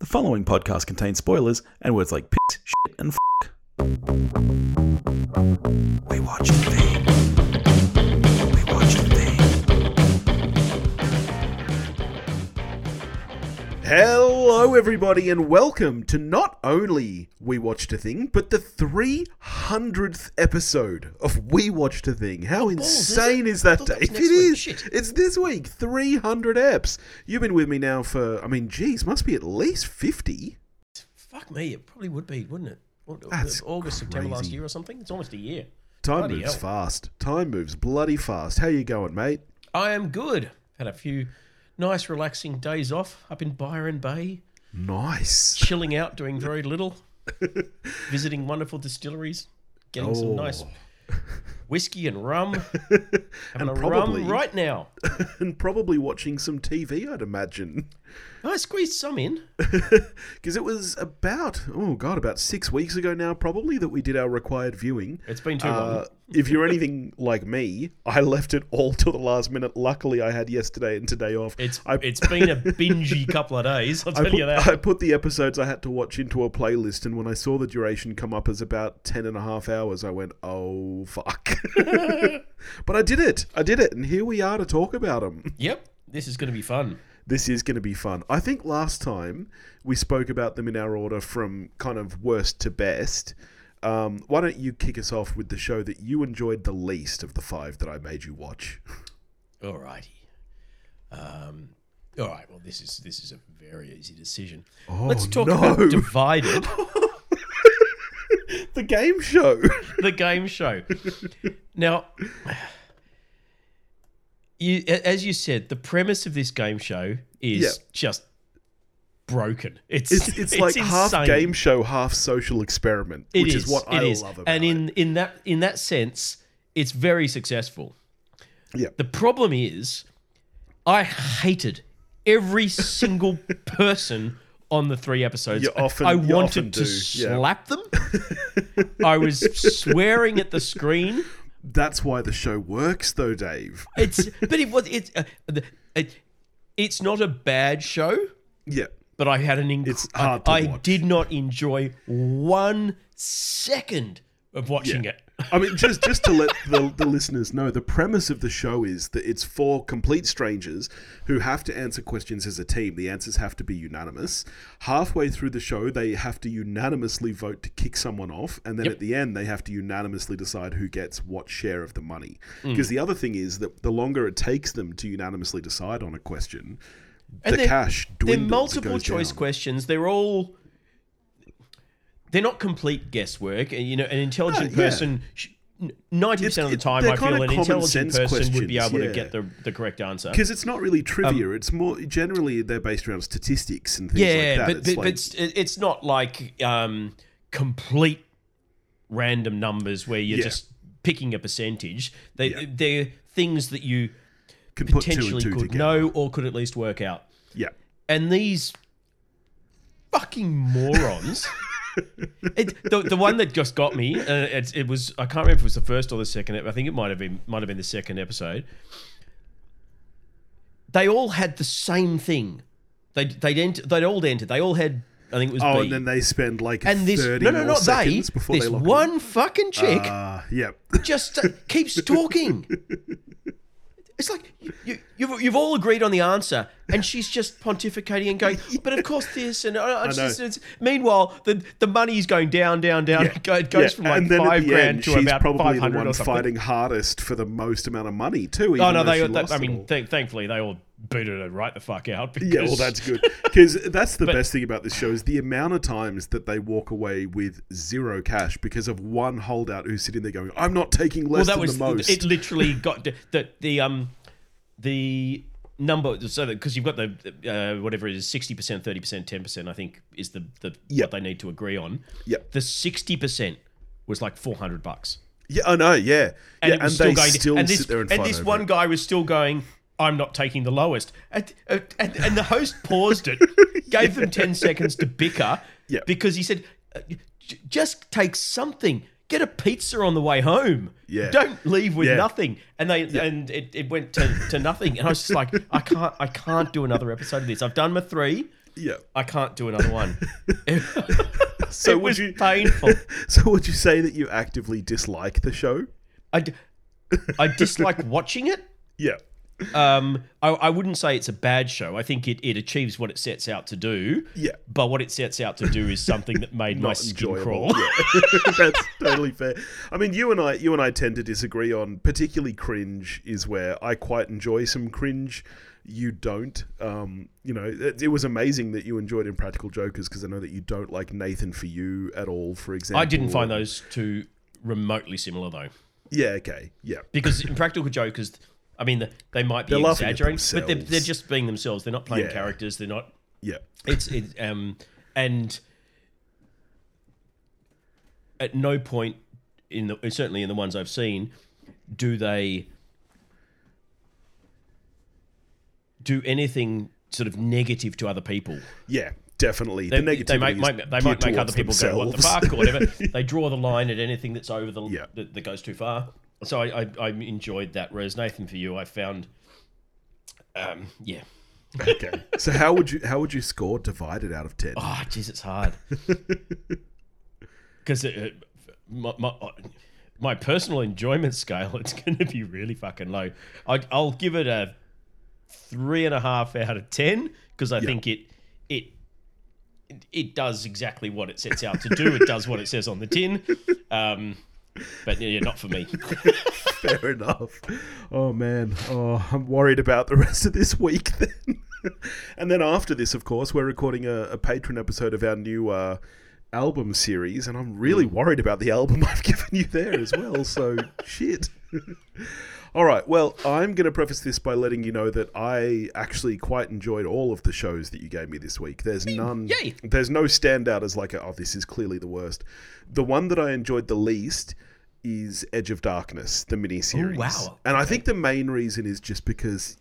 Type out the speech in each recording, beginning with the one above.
The following podcast contains spoilers and words like piss, shit, and fuck. We watch the thing. We watch the thing. Hello, everybody, and welcome to not only We Watched a Thing, but the 300th episode of We Watched a Thing. How insane is, that, Dave? It is. Shit. It's this week. 300 eps. You've been with me now for, I mean, geez, must be at least 50. Fuck me, it probably would be, wouldn't it? What- uh, That's August, September last year or something. It's almost a year. Time Bloody moves hell. fast. Time moves bloody fast. How you going, mate? I am good. Had a few nice, relaxing days off up in Byron Bay, Nice. chilling out, doing very little, visiting wonderful distilleries, getting some nice Oh. whiskey and rum. Having a probably- rum right now. and probably watching some TV, I'd imagine. I squeezed some in. Because it was about, oh God, about six weeks ago now, probably, that we did our required viewing. It's been too Uh, long. If you're anything like me, I left it all till the last minute. Luckily, I had yesterday and today off. It's I, it's been a bingy couple of days. I'll tell put, you that. I put the episodes I had to watch into a playlist, and when I saw the duration come up as about 10 and a half hours, I went, oh, fuck. but I did it. I did it, and here we are to talk about them. Yep, this is going to be fun. This is going to be fun. I think last time we spoke about them in our order from kind of worst to best. Um, why don't you kick us off with the show that you enjoyed the least of the five that I made you watch? Alrighty. Um, all right. Well, this is this is a very easy decision. Oh, Let's talk no. about Divided, The game show. the game show. Now, you, as you said, the premise of this game show is Yeah. just broken. It's It's, it's, like half game show, half social experiment, It which is, what it I is. love about and in it. in that in that sense, it's very successful. Yeah. The problem is, I hated every single person on the three episodes. Often- I wanted to do, yeah. slap them. I was swearing at the screen. That's why the show works, though, Dave. It's but it was it's uh, it, it's not a bad show, Yeah. But I had an inc- It's hard I, I did not enjoy one second of watching Yeah. it. I mean, just just to let the, the listeners know, the premise of the show is that it's four complete strangers who have to answer questions as a team. The answers have to be unanimous. Halfway through the show, they have to unanimously vote to kick someone off, and then Yep. at the end, they have to unanimously decide who gets what share of the money. Mm. Because the other thing is that the longer it takes them to unanimously decide on a question, And the they're- cash They're multiple choice down. questions. They're all. They're not complete guesswork. and, You know, an intelligent No, yeah. person. Ninety percent of the time, I feel an intelligent person would be able questions, to get the, the correct answer. Because it's not really trivia. it's more generally they're based around statistics and things Um, Yeah, like that. but It's but, like- but it's, it's not like um, complete random numbers where you're Yeah. just picking a percentage. They Yeah. they're things that you can put two potentially two could together. know or could at least work out. Yeah. and these fucking morons. it, the, the one that just got me, uh, it, it was I can't remember if it was the first or the second. I think it might have been might have been the second episode. They all had the same thing. They they'd they'd all entered. They all had I think it was Oh, B. and then they spend like and this 30 no no not they before this they one fucking chick Uh, yeah. just uh, keeps talking. It's like you, you, you've, you've all agreed on the answer, and she's just pontificating and going, but of course this, and uh, it's know. just, it's, meanwhile, the, the money is going down, down, down. It It goes Yeah, from like five grand end, to she's about probably 500 the one or something. fighting hardest for the most amount of money too. Oh, no, they, they I mean, th- thankfully, they all booted her right the fuck out. Because, Yeah, well, that's good because that's the best thing about this show is the amount of times that they walk away with zero cash because of one holdout who's sitting there going, "I'm not taking Well, less that than was the most." it. Literally got the the, the um the number so because you've got the uh, whatever it is sixty percent, thirty percent, ten percent. I think is the the Yep. what they need to agree on. Yep. The sixty percent was like four hundred bucks, yeah, I know. Yeah, and yeah, and still they going. still and this sit there and, and this one it. guy was still going. I'm not taking the lowest, and and, and the host paused it, gave them ten seconds to bicker, Yeah. because he said, uh, "Just take something." Get a pizza on the way home. Yeah. Don't leave with Yeah. nothing. And they and it, it went to, to nothing. And I was just like, I can't I can't do another episode of this. I've done my three. Yeah. I can't do another one. So it would you? painful. So would you say that you actively dislike the show? I, I dislike watching it. Yeah. Um, I, I wouldn't say it's a bad show. I think it, it achieves what it sets out to do. Yeah. But what it sets out to do is something that made my skin enjoyable. crawl. Yeah. That's totally fair. I mean, you and I, you and I tend to disagree on particularly cringe is where I quite enjoy some cringe. You don't. Um, you know, it, it was amazing that you enjoyed Impractical Jokers because I know that you don't like Nathan for You at all. For example, I didn't find those two remotely similar though, Yeah. Okay. Yeah. because Impractical Jokers, I mean, they might be They're exaggerating, but they're, they're just being themselves. They're not playing Yeah. characters. They're not. Yeah. It's it um and at no point in the certainly in the ones I've seen do they do anything sort of negative to other people. Yeah. Definitely. They, the negativity they might, might they might make other people go what the themselves. fuck or whatever. they draw the line at anything that's over the Yeah. that, that goes too far. So I, I I enjoyed that. Whereas Nathan, for you, I found, um, yeah, okay. So how would you how would you score Divided out of ten? Oh, jeez, it's hard. Because my, my, my personal enjoyment scale, it's going to be really fucking low. I, I'll give it a three and a half out of ten because I think it it it does exactly what it sets out to do. it does what it says on the tin. Um, but yeah, not for me. Fair enough. Oh man. Oh, I'm worried about the rest of this week then. and then after this, of course, we're recording a, a patron episode of our new uh, album series, and I'm really worried about the album I've given you there as well. So shit. All right. Well, I'm going to preface this by letting you know that I actually quite enjoyed all of the shows that you gave me this week. There's none. yay. There's no standout as like, a, oh, this is clearly the worst. The one that I enjoyed the least is Edge of Darkness, the miniseries. Oh, wow. And I think the main reason is just because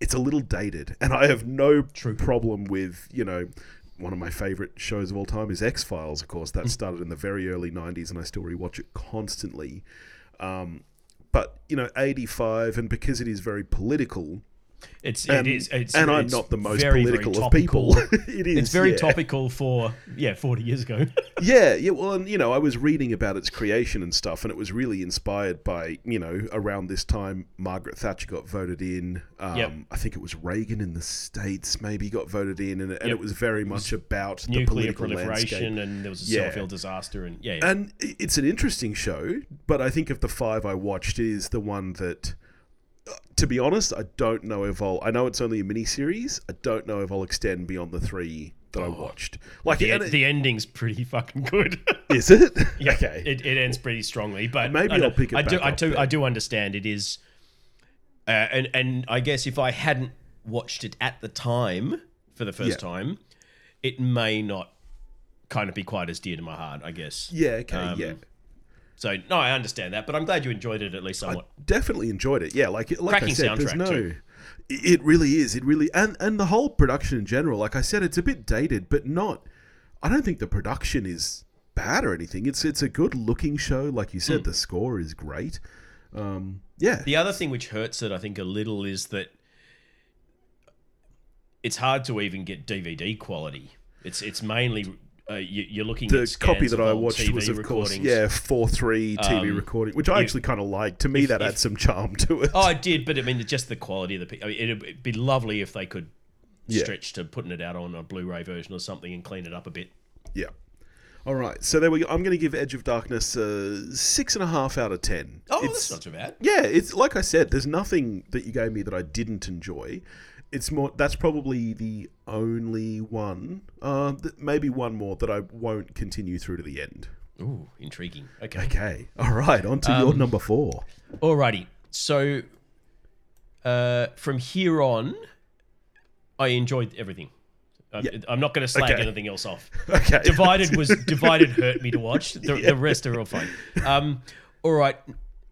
it's a little dated, and I have no True. problem with you know. One of my favorite shows of all time is X Files. Of course, that started in the very early '90s, and I still rewatch it constantly. Um, but you know, '85, and because it is very political, It's and, it is it's, and I'm not the most very, very political of people. it is. It's very yeah. topical for yeah, forty years ago. Yeah, yeah. Well, and you know, I was reading about its creation and stuff, and it was really inspired by you know around this time Margaret Thatcher got voted in. Um, Yep. I think it was Reagan in the states maybe got voted in, and, and Yep. it was very much about the political proliferation, landscape. and there was a Yeah. Disaster, and yeah, yeah. And it's an interesting show, but I think of the five I watched, it is the one that. To be honest, I don't know if I'll. I know it's only a mini series. I don't know if I'll extend beyond the three that I watched. Like, Oh. the, it- the ending's pretty fucking good. is it? Yeah, okay. It, it ends pretty strongly, but Maybe I I'll pick it I do, I up do. I do understand it is, uh, and and I guess if I hadn't watched it at the time for the first Yeah. time, it may not kind of be quite as dear to my heart. I guess. yeah. Okay. Um, yeah. So no, I understand that, but I'm glad you enjoyed it at least somewhat. definitely enjoyed it. Yeah, like like I Cracking said, there's soundtrack, no. too. It really is. It really and and the whole production in general. Like I said, it's a bit dated, but not. I don't think the production is bad or anything. It's it's a good looking show. Like you said, the score is great. Um, yeah. The other thing which hurts it, I think, a little is that it's hard to even get DVD quality. It's it's mainly uh, you, you're looking the copy that I watched TV was, of course, yeah, four three TV Um, recording, which I actually kind of like. To me, if- that if- adds some charm to it. Oh, I did, but I mean, just the quality of the. I mean, it'd, it'd be lovely if they could Yeah. stretch to putting it out on a Blu-ray version or something and clean it up a bit. Yeah. All right, so there we go. I'm going to give Edge of Darkness a six and a half out of ten. Oh, It's- that's not too bad. Yeah, it's like I said. There's nothing that you gave me that I didn't enjoy. It's more. That's probably the only one. Uh, th- maybe one more that I won't continue through to the end. Ooh, intriguing. Okay. Okay. All right. On to your Um, number four. Alrighty. So, uh, from here on, I enjoyed everything. I'm, Yeah. I'm not going to slag Okay. anything else off. Okay. Divided was divided hurt me to watch. The, the rest are all fine. Um, all right.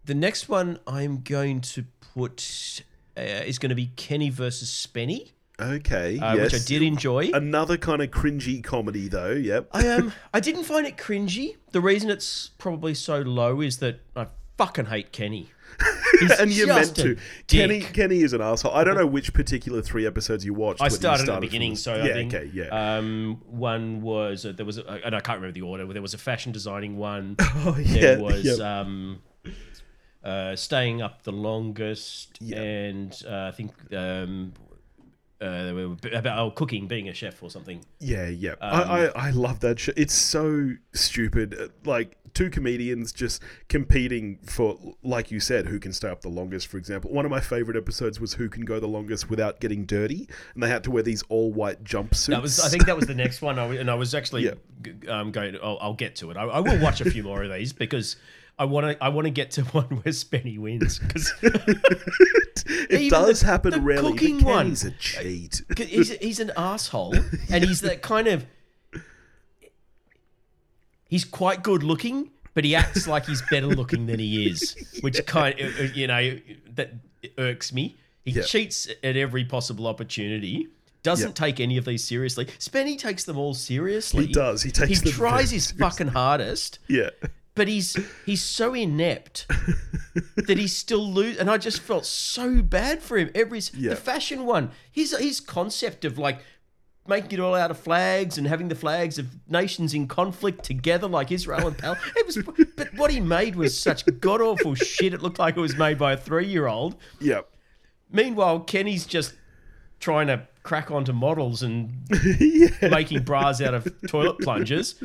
The next one I'm going to put uh, is going to be Kenny versus Spenny, Okay. uh, yes. which I did enjoy. Another kind of cringy comedy, though. Yep. I um I didn't find it cringy. The reason it's probably so low is that I fucking hate Kenny. And you're meant to. dick. Kenny Kenny is an asshole. I don't know which particular three episodes you watched. I you started at the beginning, the- so yeah, I think okay, yeah. um, one was uh, there was, a, and I can't remember the order. There was a fashion designing one. oh There yeah, was yeah. um, uh, staying up the longest, Yeah. and uh, I think um, uh, about oh, cooking, being a chef or something. Yeah, yeah. Um, I, I I love that show. It's so stupid. Uh, Like two comedians just competing for, like you said, who can stay up the longest. For example, one of my favorite episodes was who can go the longest without getting dirty, and they had to wear these all white jumpsuits. That was, I think, that was the next one, I, and I was actually Yeah. um, going. I'll, I'll get to it. I, I will watch a few more of these because I want to. I want to get to one where Spenny wins because it does the- happen the rarely. cooking but one. Kenny's a cheat. he's he's an asshole, and he's that kind of. He's quite good looking, but he acts like he's better looking than he is, which kind of, uh, you know that irks me. He Yeah. cheats at every possible opportunity. Doesn't Yeah. take any of these seriously. Spenny takes them all seriously. He does. He takes He tries his seriously. fucking hardest, Yeah. But he's he's so inept that he's still lose. And I just felt so bad for him. Every Yeah. the fashion one, his his concept of like making it all out of flags and having the flags of nations in conflict together, like Israel and Palestine. It was, but what he made was such god awful shit. It looked like it was made by a three year old. Yeah. Meanwhile, Kenny's just trying to crack onto models and yeah. making bras out of toilet plungers,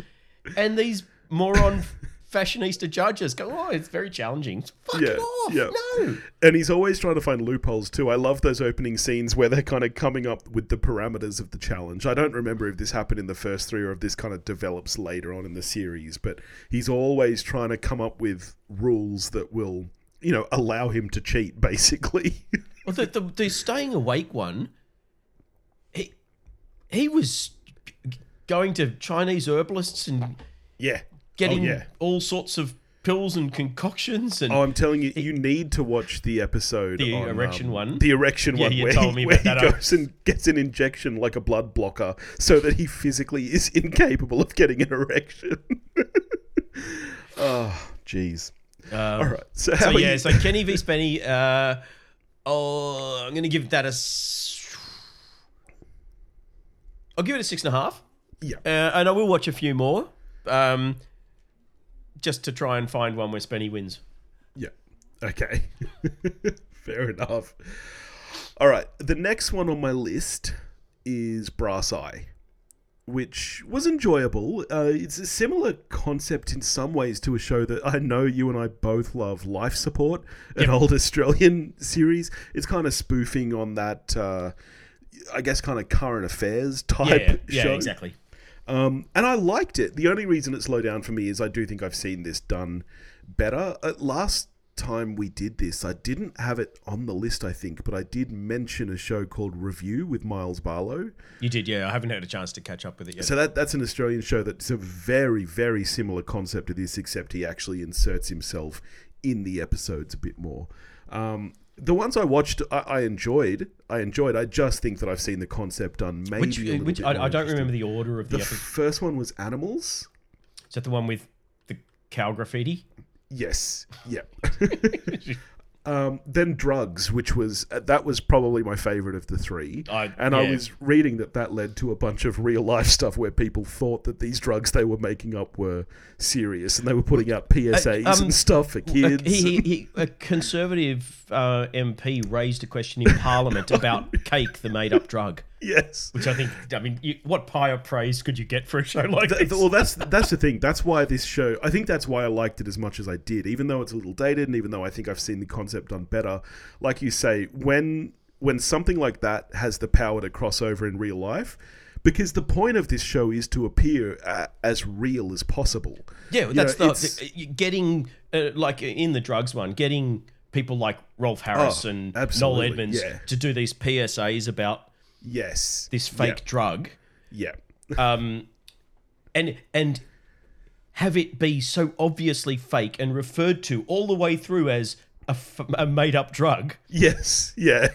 and these moron fashionista judges go, "Oh, it's very challenging." Fuck Yeah, it off! yeah. No, And he's always trying to find loopholes too. I love those opening scenes where they're kind of coming up with the parameters of the challenge. I don't remember if this happened in the first three or if this kind of develops later on in the series, but he's always trying to come up with rules that will, you know, allow him to cheat, basically. well, the, the the staying awake one, he he was going to Chinese herbalists and yeah. Getting Oh, yeah. all sorts of pills and concoctions and Oh, I'm telling you, you need to watch the episode. The on, erection um, one? The erection Yeah, one, you where, told he, me where about he that. goes and gets an injection like a blood blocker, so that he physically is incapable of getting an erection. oh, jeez. um, All right. So, So yeah, you- so Kenny v Spenny. Uh, oh, I'm gonna give that a. I'll give it a six and a half. yeah. Uh, and I will watch a few more, um, just to try and find one where Spenny wins. Yeah. Okay. Fair enough. All right. The next one on my list is Brass Eye, which was enjoyable. Uh, it's a similar concept in some ways to a show that I know you and I both love, Life Support, an old Australian series. It's kind of spoofing on that. Uh, I guess kind of current affairs type Yeah, yeah, show. exactly. Um, and I liked it. The only reason it slowed down for me is I do think I've seen this done better. Uh, last time we did this, I didn't have it on the list, I think, but I did mention a show called Review with Myles Barlow. You did, yeah. I haven't had a chance to catch up with it yet. So that that's an Australian show that's a very very similar concept to this, except he actually inserts himself in the episodes a bit more. Um, the ones I watched, I, I enjoyed. I enjoyed. I just think that I've seen the concept done maybe which, a little which bit I, I don't remember the order of the The first one was Animals. Is that the one with the cow graffiti? Yes. Yeah. um, then drugs, which was uh, that was probably my favorite of the three. I- and I was reading that that led to a bunch of real life stuff where people thought that these drugs they were making up were serious, and they were putting out PSAs um, and stuff for A, kids. he, he, he, a conservative uh, MP raised a question in Parliament about cake, the made-up drug, yes. which I think, I mean, you, what higher praise could you get for a show like Th- this? well, that's that's the thing. That's why this show. I think that's why I liked it as much as I did, even though it's a little dated, and even though I think I've seen the concept done better. Like you say, when when something like that has the power to cross over in real life, because the point of this show is to appear uh, as real as possible. Yeah, You that's know, the it's- getting uh, like in the drugs one, getting people like Rolf Harris Oh, and absolutely, Noel Edmonds yeah. to do these PSAs about Yes, this fake drug, Yeah, um, and and have it be so obviously fake and referred to all the way through as a, f- a made up drug. yes, yeah,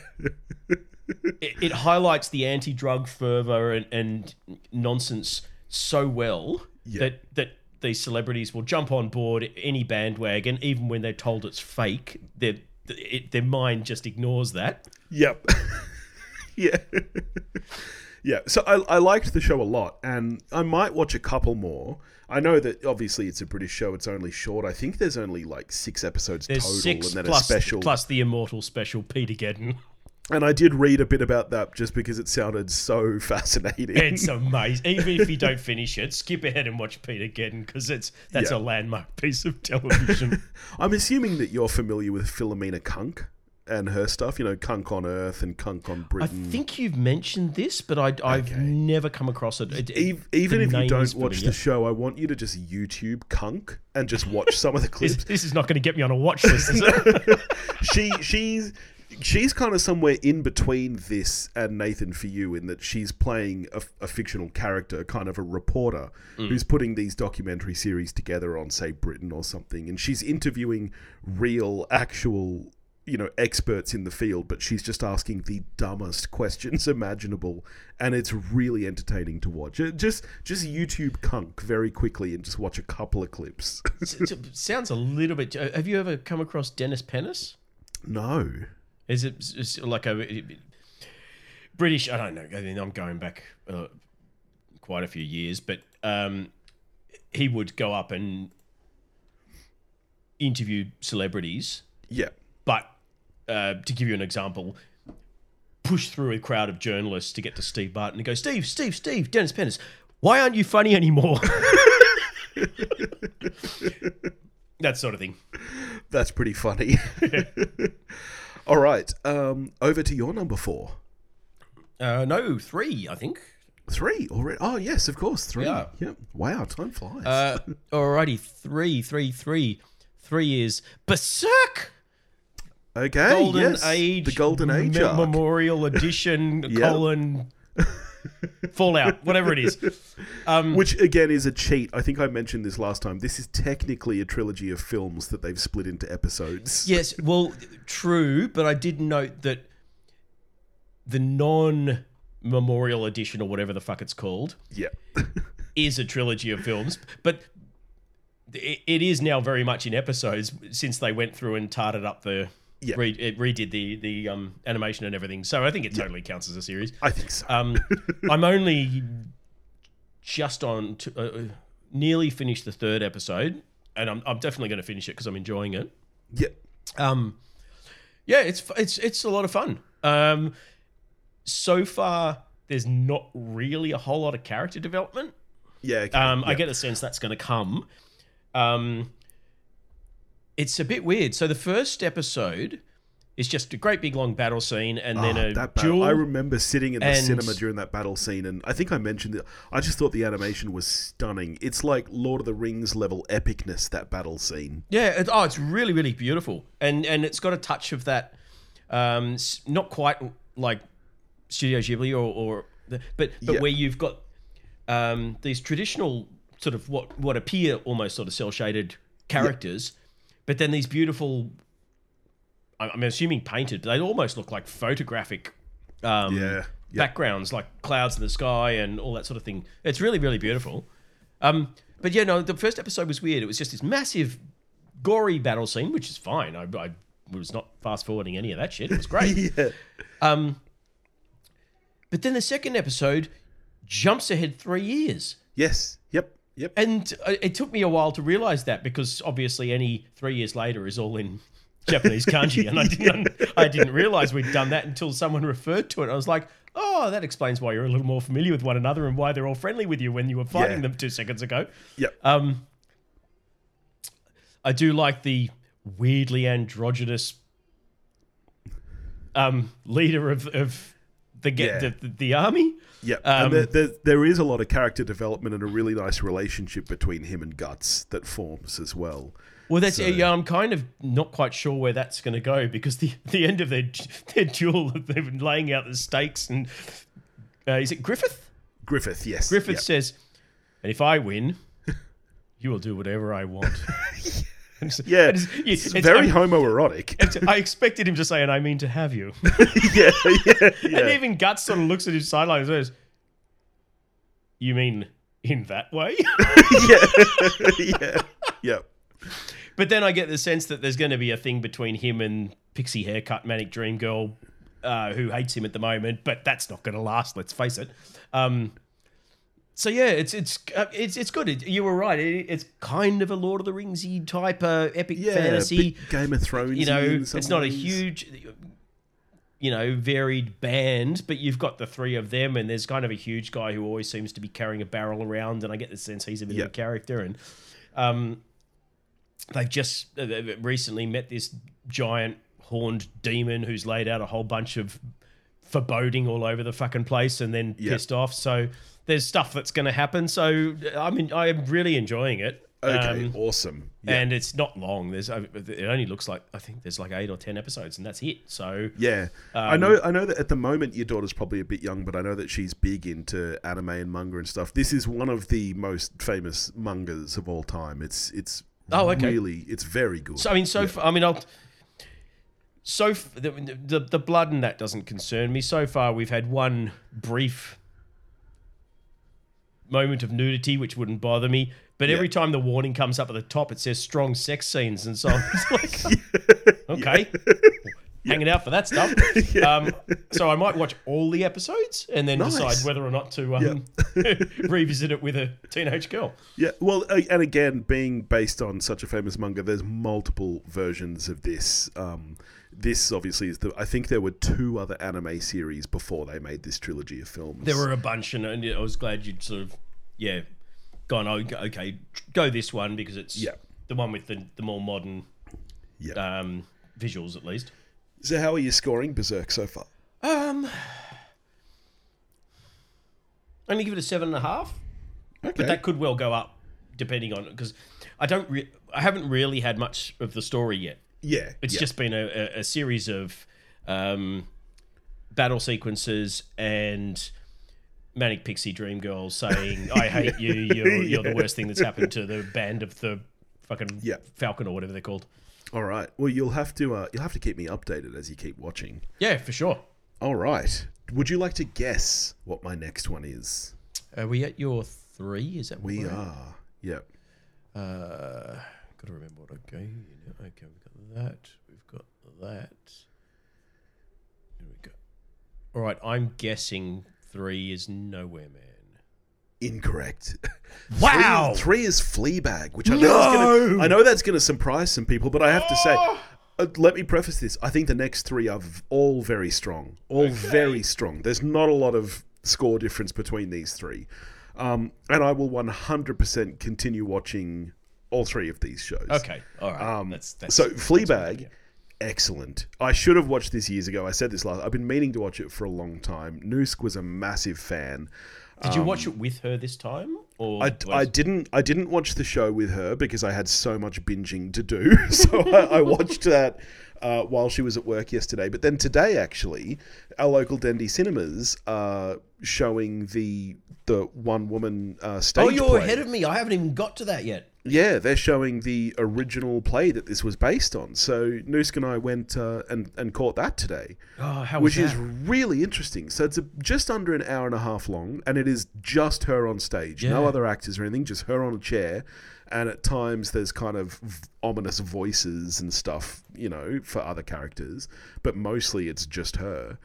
It, it highlights the anti drug fervor and, and nonsense so well Yeah. that that these celebrities will jump on board any bandwagon, even when they're told it's fake. Their it, their mind just ignores that. Yep. yeah. yeah. So I, I liked the show a lot, and I might watch a couple more. I know that obviously it's a British show; it's only short. I think there's only like six episodes There's total, six and then plus, a special. plus the immortal special Paedogeddon. And I did read a bit about that just because it sounded so fascinating. It's amazing. Even if you don't finish it, skip ahead and watch Paedogeddon because it's that's Yeah. a landmark piece of television. I'm assuming that you're familiar with Philomena Cunk and her stuff. You know, Cunk on Earth and Cunk on Britain. I think you've mentioned this, but I, I've Okay. never come across it. It- it- even if you don't watch the show, I want you to just YouTube Cunk and just watch some of the clips. this is not going to get me on a watch list, is it? she she's she's kind of somewhere in between this and Nathan for you in that she's playing a, a fictional character, kind of a reporter mm. who's putting these documentary series together on, say, Britain or something, and she's interviewing real, actual. You know, experts in the field, but she's just asking the dumbest questions imaginable, and it's really entertaining to watch. Just, just YouTube Cunk very quickly and just watch a couple of clips. Sounds a little bit. uh, Have you ever come across Dennis Pennis? no, Is it is it like a British? I don't know. I mean, I'm going back uh, quite a few years, but um, he would go up and interview celebrities. yeah, But uh, to give you an example, push through a crowd of journalists to get to Steve Martin and go, Steve, Steve, Steve, Dennis Pennis, why aren't you funny anymore? that sort of thing. That's pretty funny. All right, um, over to your number four. Uh, no, three, I think. Three already. Oh yes, of course, three. Yeah. Yep. Wow, time flies. Uh, alrighty, three, three, three. Three is Berserk! Okay. Golden yes, Age. The Golden Age. Me- Memorial Edition, Yep. colon, Fallout, whatever it is. Um, Which again is a cheat. I think I mentioned this last time. This is technically a trilogy of films that they've split into episodes. Yes, well, true, but I did note that the non memorial edition or whatever the fuck it's called Yeah. is a trilogy of films, but it, it is now very much in episodes since they went through and tarted up the Yeah. re, it redid the the um, animation and everything. So I think it totally counts as a series. I think so. Um, I'm only just on to, uh, nearly finished the third episode, and I'm, I'm definitely going to finish it because I'm enjoying it. yeah. Um, yeah, it's it's it's a lot of fun. Um, so far, there's not really a whole lot of character development. Yeah. Okay. Um, I get the sense that's going to come. Um, it's a bit weird. So the first episode is just a great big long battle scene, and then Oh, a that battle. duel. I remember sitting in the cinema during that battle scene, and I think I mentioned it. I just thought the animation was stunning. It's like Lord of the Rings level epicness. That battle scene. Yeah. It, oh, it's really, really beautiful, and and it's got a touch of that. Um, not quite like Studio Ghibli or, or the, but but Yeah. where you've got um, these traditional sort of what what appear almost sort of cell shaded characters, but then these beautiful. I'm assuming painted, but they almost look like photographic. Um, Yeah. Yeah. backgrounds like clouds in the sky and all that sort of thing. It's really, really beautiful. Um, but yeah, no, the first episode was weird. It was just this massive, gory battle scene, which is fine. I, I was not fast forwarding any of that shit. It was great. yeah. um, but then the second episode jumps ahead three years. Yes. Yep. And uh, it took me a while to realize that because obviously any three years later is all in Japanese kanji, and I didn't I didn't realize we'd done that until someone referred to it. I was like, oh, that explains why you're a little more familiar with one another and why they're all friendly with you when you were fighting Yeah. them two seconds ago. Yep. Um, I do like the weirdly androgynous um, leader of of the, ge- Yeah. the, the the army. Yep. um, and there, there, there is a lot of character development and a really nice relationship between him and Guts that forms as well. Well, that's So- yeah. I'm kind of not quite sure where that's going to go because the the end of their their duel, they've been laying out the stakes, and uh, is it Griffith? Griffith, yes. Griffith yep. says, "And if I win, you will do whatever I want." Yeah, It's- it's, it's- very I'm- homoerotic. I expected him to say, "And I mean to have you." yeah, yeah, And even Guts sort of looks at his sideline and says, "You mean in that way. yeah, yeah, yeah. but then I get the sense that there's going to be a thing between him and Pixie Haircut Manic Dream Girl, uh, who hates him at the moment, but that's not going to last. Let's face it. Um, so yeah, it's it's uh, it's it's good. It, you were right. It, it's kind of a Lord of the Ringsy type uh, epic Yeah, fantasy. Game of Thrones. you know, it's not a huge, you know, varied band, but you've got the three of them, and there's kind of a huge guy who always seems to be carrying a barrel around, and I get the sense he's a bit Yeah. of a character, and um, they've just uh, they've recently met this giant horned demon who's laid out a whole bunch of foreboding all over the fucking place, and then Yeah. pissed off. So there's stuff that's going to happen. So I mean, I'm really enjoying it. Okay, Um, awesome. Yeah. and it's not long. There's uh, it only looks like I think there's like eight or ten episodes, and that's it. So Yeah, Um, I know. I know that at the moment your daughter's probably a bit young, but I know that she's big into anime and manga and stuff. This is one of the most famous mangas of all time. It's it's Oh, okay. really it's very good. So I mean, so far i mean, I'll. So f- the, the the blood and that doesn't concern me. So far, we've had one brief moment of nudity, which wouldn't bother me. But every time the warning comes up at the top, it says strong sex scenes, and so it's like, okay, hanging out for that stuff. Um, so I might watch all the episodes and then Nice. decide whether or not to um, revisit it with a teenage girl. yeah, well, and again, being based on such a famous manga, there's multiple versions of this. Um, this obviously is the. I think there were two other anime series before they made this trilogy of films. There were a bunch, and, I was glad you'd sort of, yeah, gone. Oh, okay, go this one because it's Yeah. the one with the, the more modern Yeah. um, visuals, at least. so how are you scoring Berserk so far? Um, I'm give it a seven and a half, Okay. but that could well go up depending on because I don't, re- I haven't really had much of the story yet. Yeah. It's yeah. just been a, a, series of um, battle sequences and manic pixie dream girl saying, "I hate you. You're, you're the worst thing that's happened to the band of the fucking Yeah. Falcon or whatever they're called." All right. Well, you'll have to uh, you'll have to keep me updated as you keep watching. Yeah, for sure. All right. Would you like to guess what my next one is? Are we at your three? Is that what We we're at? Yep. Uh, got to remember what I gave you. now. Okay, that. We've got that. Here we go. All right, I'm guessing three is nowhere, man. Incorrect. Wow! Three, three is Fleabag, which I know, gonna, I know that's going to surprise some people, but I have to say, uh, let me preface this. I think the next three are v- all very strong. All very strong. There's not a lot of score difference between these three. Um, and I will 100% continue watching all three of these shows. Okay, all right. Um, that's, that's, so that's Fleabag, yeah. excellent. I should have watched this years ago. I said this last. I've been meaning to watch it for a long time. Noosk was a massive fan. Did you watch it with her this time, or I, was- I didn't I didn't watch the show with her because I had so much binging to do. So I, I watched that uh, while she was at work yesterday. But then today, actually, our local Dendy cinemas are showing the the one woman uh, stage. Oh, you're play. ahead of me. I haven't even got to that yet. Yeah, they're showing the original play that this was based on. So Noosk and I went uh, and and caught that today, Oh, how which is that? really interesting. So it's a, just under an hour and a half long, and it is just her on stage, no other actors or anything, just her on a chair. And at times there's kind of ominous voices and stuff, you know, for other characters, but mostly it's just her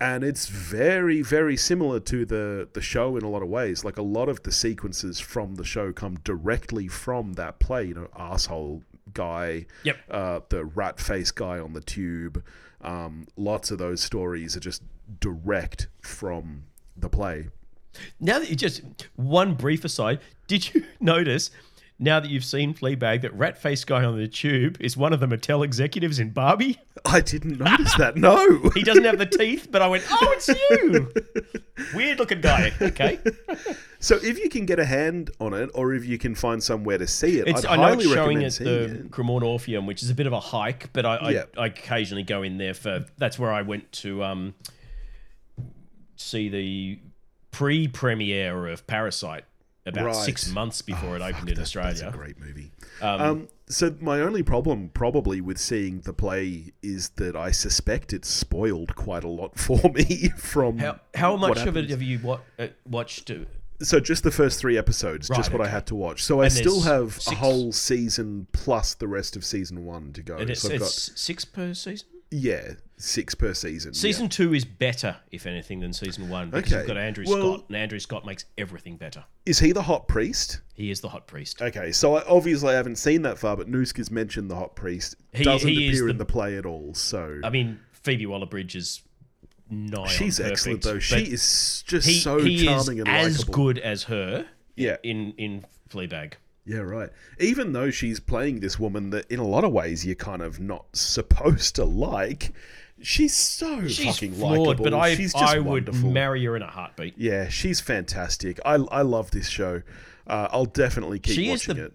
and it's very very similar to the the show in a lot of ways like a lot of the sequences from the show come directly from that play you know asshole guy Yep. uh, the rat face guy on the tube um, lots of those stories are just direct from the play Now that you just one brief aside, did you notice? Now that you've seen Fleabag, that rat face guy on the tube is one of the Mattel executives in Barbie. i didn't notice that no He doesn't have the teeth, but I went, "Oh, it's you." Weird looking guy. Okay, so if you can get a hand on it or if you can find somewhere to see it it's i'd I know highly it's showing at the it Cremorne Orpheum, which is a bit of a hike, but I. I occasionally go in there for. That's where I went to um see the pre-premiere of Parasite about Right. six months before it opened in That's- Australia. That's a great movie. Um, so my only problem, probably, with seeing the play is that I suspect it's spoiled quite a lot for me from How how much of it have you wa- uh, watched so just the first three episodes, Right, just what I had to watch. So I still have a whole season plus the rest of season one to go. And it's, so it's six per season. Yeah, six per season. yeah. Season two is better, if anything, than season one because Okay. you've got Andrew Well- Scott, and Andrew Scott makes everything better. is he the hot priest? He is the hot priest. Okay, so I, obviously I haven't seen that far, but Nooska's mentioned the hot priest. He- Doesn't he appear the- in the play at all. So I mean, Phoebe Waller-Bridge is nigh. she's on excellent though. She is just he, so he charming is and as likable. good as her. Yeah. In in Fleabag. Yeah, right. Even though she's playing this woman that, in a lot of ways, you're kind of not supposed to like, she's so She's fucking flawed, likable. but I she's just I would wonderful. marry her in a heartbeat. yeah, she's fantastic. I I love this show. Uh, I'll definitely keep She is watching the- it.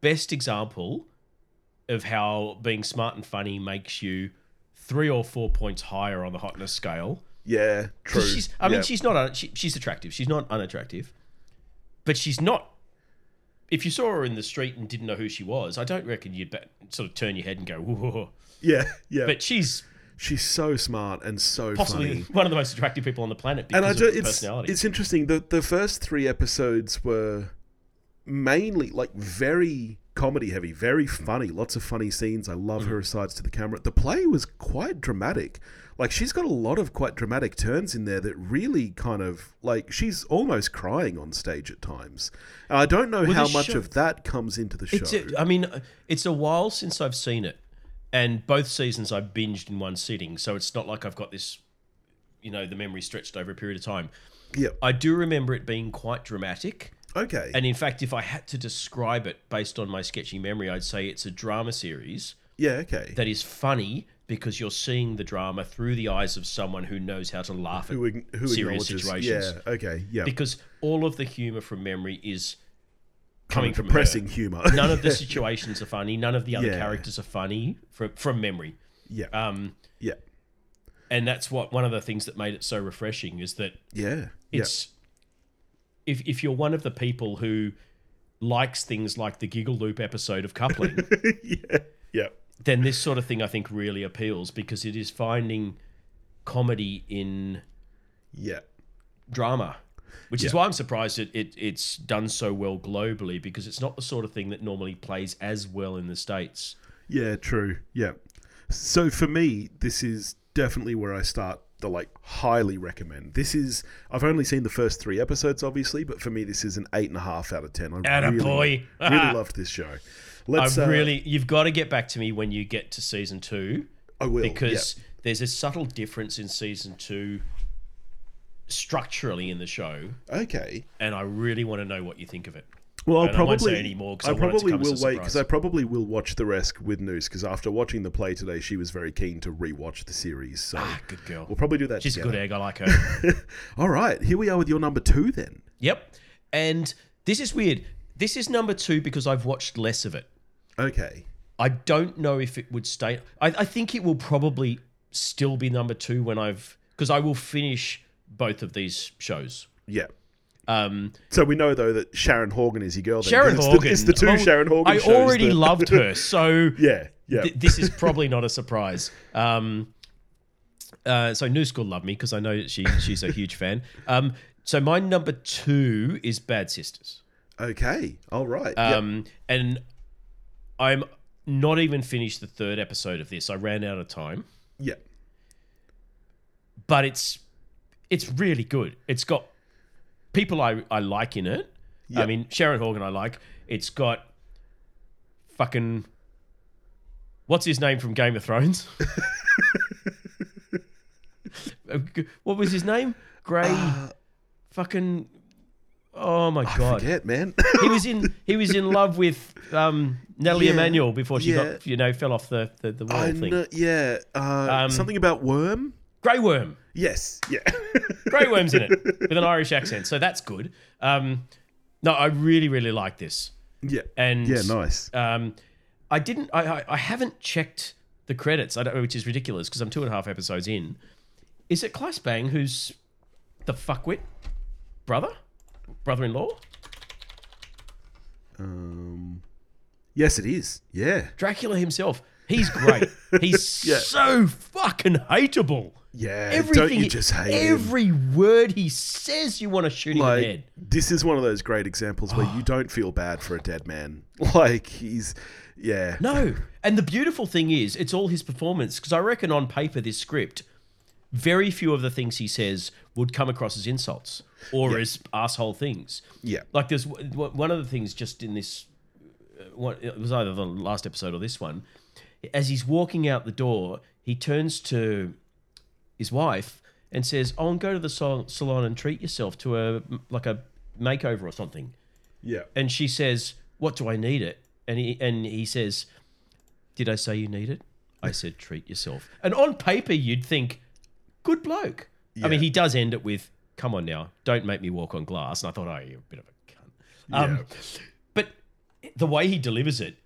Best example of how being smart and funny makes you three or four points higher on the hotness scale. Yeah, true. She's, I mean, she's not. She, she's attractive. She's not unattractive, but she's not. If you saw her in the street and didn't know who she was, I don't reckon you'd ba- sort of turn your head and go, "Whoa!" yeah, yeah. But she's she's so smart and so possibly funny. one of the most attractive people on the planet because and I of do, her it's personality. it's interesting. The the first three episodes were mainly like very comedy heavy, very funny, lots of funny scenes. I love Mm-hmm. her asides to the camera. The play was quite dramatic. Like she's got a lot of quite dramatic turns in there that really kind of like she's almost crying on stage at times. And I don't know Well, how much show- of that comes into the show. A, I mean, uh, it's a while since I've seen it, and both seasons I binged in one sitting, so it's not like I've got this, you know, the memory stretched over a period of time. Yeah, I do remember it being quite dramatic, Okay. and in fact, if I had to describe it based on my sketchy memory, I'd say it's a drama series yeah. Okay. that is funny because you're seeing the drama through the eyes of someone who knows how to laugh at who ag- who serious situations. Yeah. Okay. Yeah. because all of the humor from memory is coming from her. depressing humor. None of the situations are funny. None of the other Yeah. characters are funny from from memory. yeah. Um, yeah. and that's what one of the things that made it so refreshing is that Yeah. it's if if you're one of the people who likes things like the Giggle Loop episode of Coupling, yeah. Yeah. Then this sort of thing I think really appeals because it is finding comedy in Yeah. drama. Which is why I'm surprised it, it it's done so well globally because it's not the sort of thing that normally plays as well in the States. Yeah, true. Yeah. So for me, this is definitely where I start the like highly recommend. This is I've only seen the first three episodes, obviously, but for me, this is an eight and a half out of ten. I Atta really, boy. really loved this show. Let's. I uh, really, you've got to get back to me when you get to season two I will because there's a subtle difference in season two structurally in the show, okay. and I really want to know what you think of it. Well, I'll I probably say any more 'cause I I want it to probably come as a will wait because. I probably will watch the rest with Noose because after watching the play today, she was very keen to rewatch the series. So Ah, good girl. we'll probably do that. She's a good egg. I like her. All right, here we are with your number two then. yep. And this is weird. This is number two because I've watched less of it. Okay. I don't know if it would stay. I, I think it will probably still be number two when I've because I will finish both of these shows. Yeah. Um, So we know though that Sharon Horgan is your girl. Then, Sharon it's Horgan. The, it's the two well, Sharon Horgan. I already that- loved her, so Yeah. Yeah. th- this is probably not a surprise. Um, uh, so New School love me because I know that she she's a huge fan. Um, so my number two is Bad Sisters, okay. All right. um, and I'm not even finished the third episode of this. I ran out of time, Yeah. but it's it's really good. It's got people I, I like in it. I mean Sharon Horgan I like. It's got fucking what's his name from Game of Thrones? Uh, what was his name? Gray. Uh, fucking. Oh my Uh, I god. forget, man. He was in he was in love with um, Nellie Yeah, Emanuel before she yeah. got you know fell off the the, the wall I thing. know, yeah. Uh, Um, something about worm. Grey Worm. Yes. Yeah. Grey Worm's in it with an Irish accent, so that's good. Um, no, I really really like this, yeah. and Yeah. Nice. Um, I didn't. I, I I haven't checked the credits. I don't, which is ridiculous because I'm two and a half episodes in. Is it Claes Bang who's the fuckwit brother, brother-in-law? Um. Yes, it is. Yeah. Dracula himself. He's great. He's Yeah. so fucking hateable. Yeah, Everything, don't you just hate him? every word he says, you want to shoot him like dead. this is one of those great examples where you don't feel bad for a dead man. Like he's yeah. No. And the beautiful thing is, it's all his performance. Because I reckon on paper, this script, very few of the things he says would come across as insults or as asshole things. Yeah. Like there's one of the things just in this, uh, what it was either the last episode or this one. As he's walking out the door, he turns to his wife and says, "Oh, and go to the salon and treat yourself to a like a makeover or something." Yeah. And she says, "What do I need it?" And he and he says, "Did I say you need it?" I said, "Treat yourself." And on paper, you'd think, "Good bloke." I mean, he does end it with, "Come on now, don't make me walk on glass." And I thought, "Oh, you're a bit of a cunt." Um, But the way he delivers it,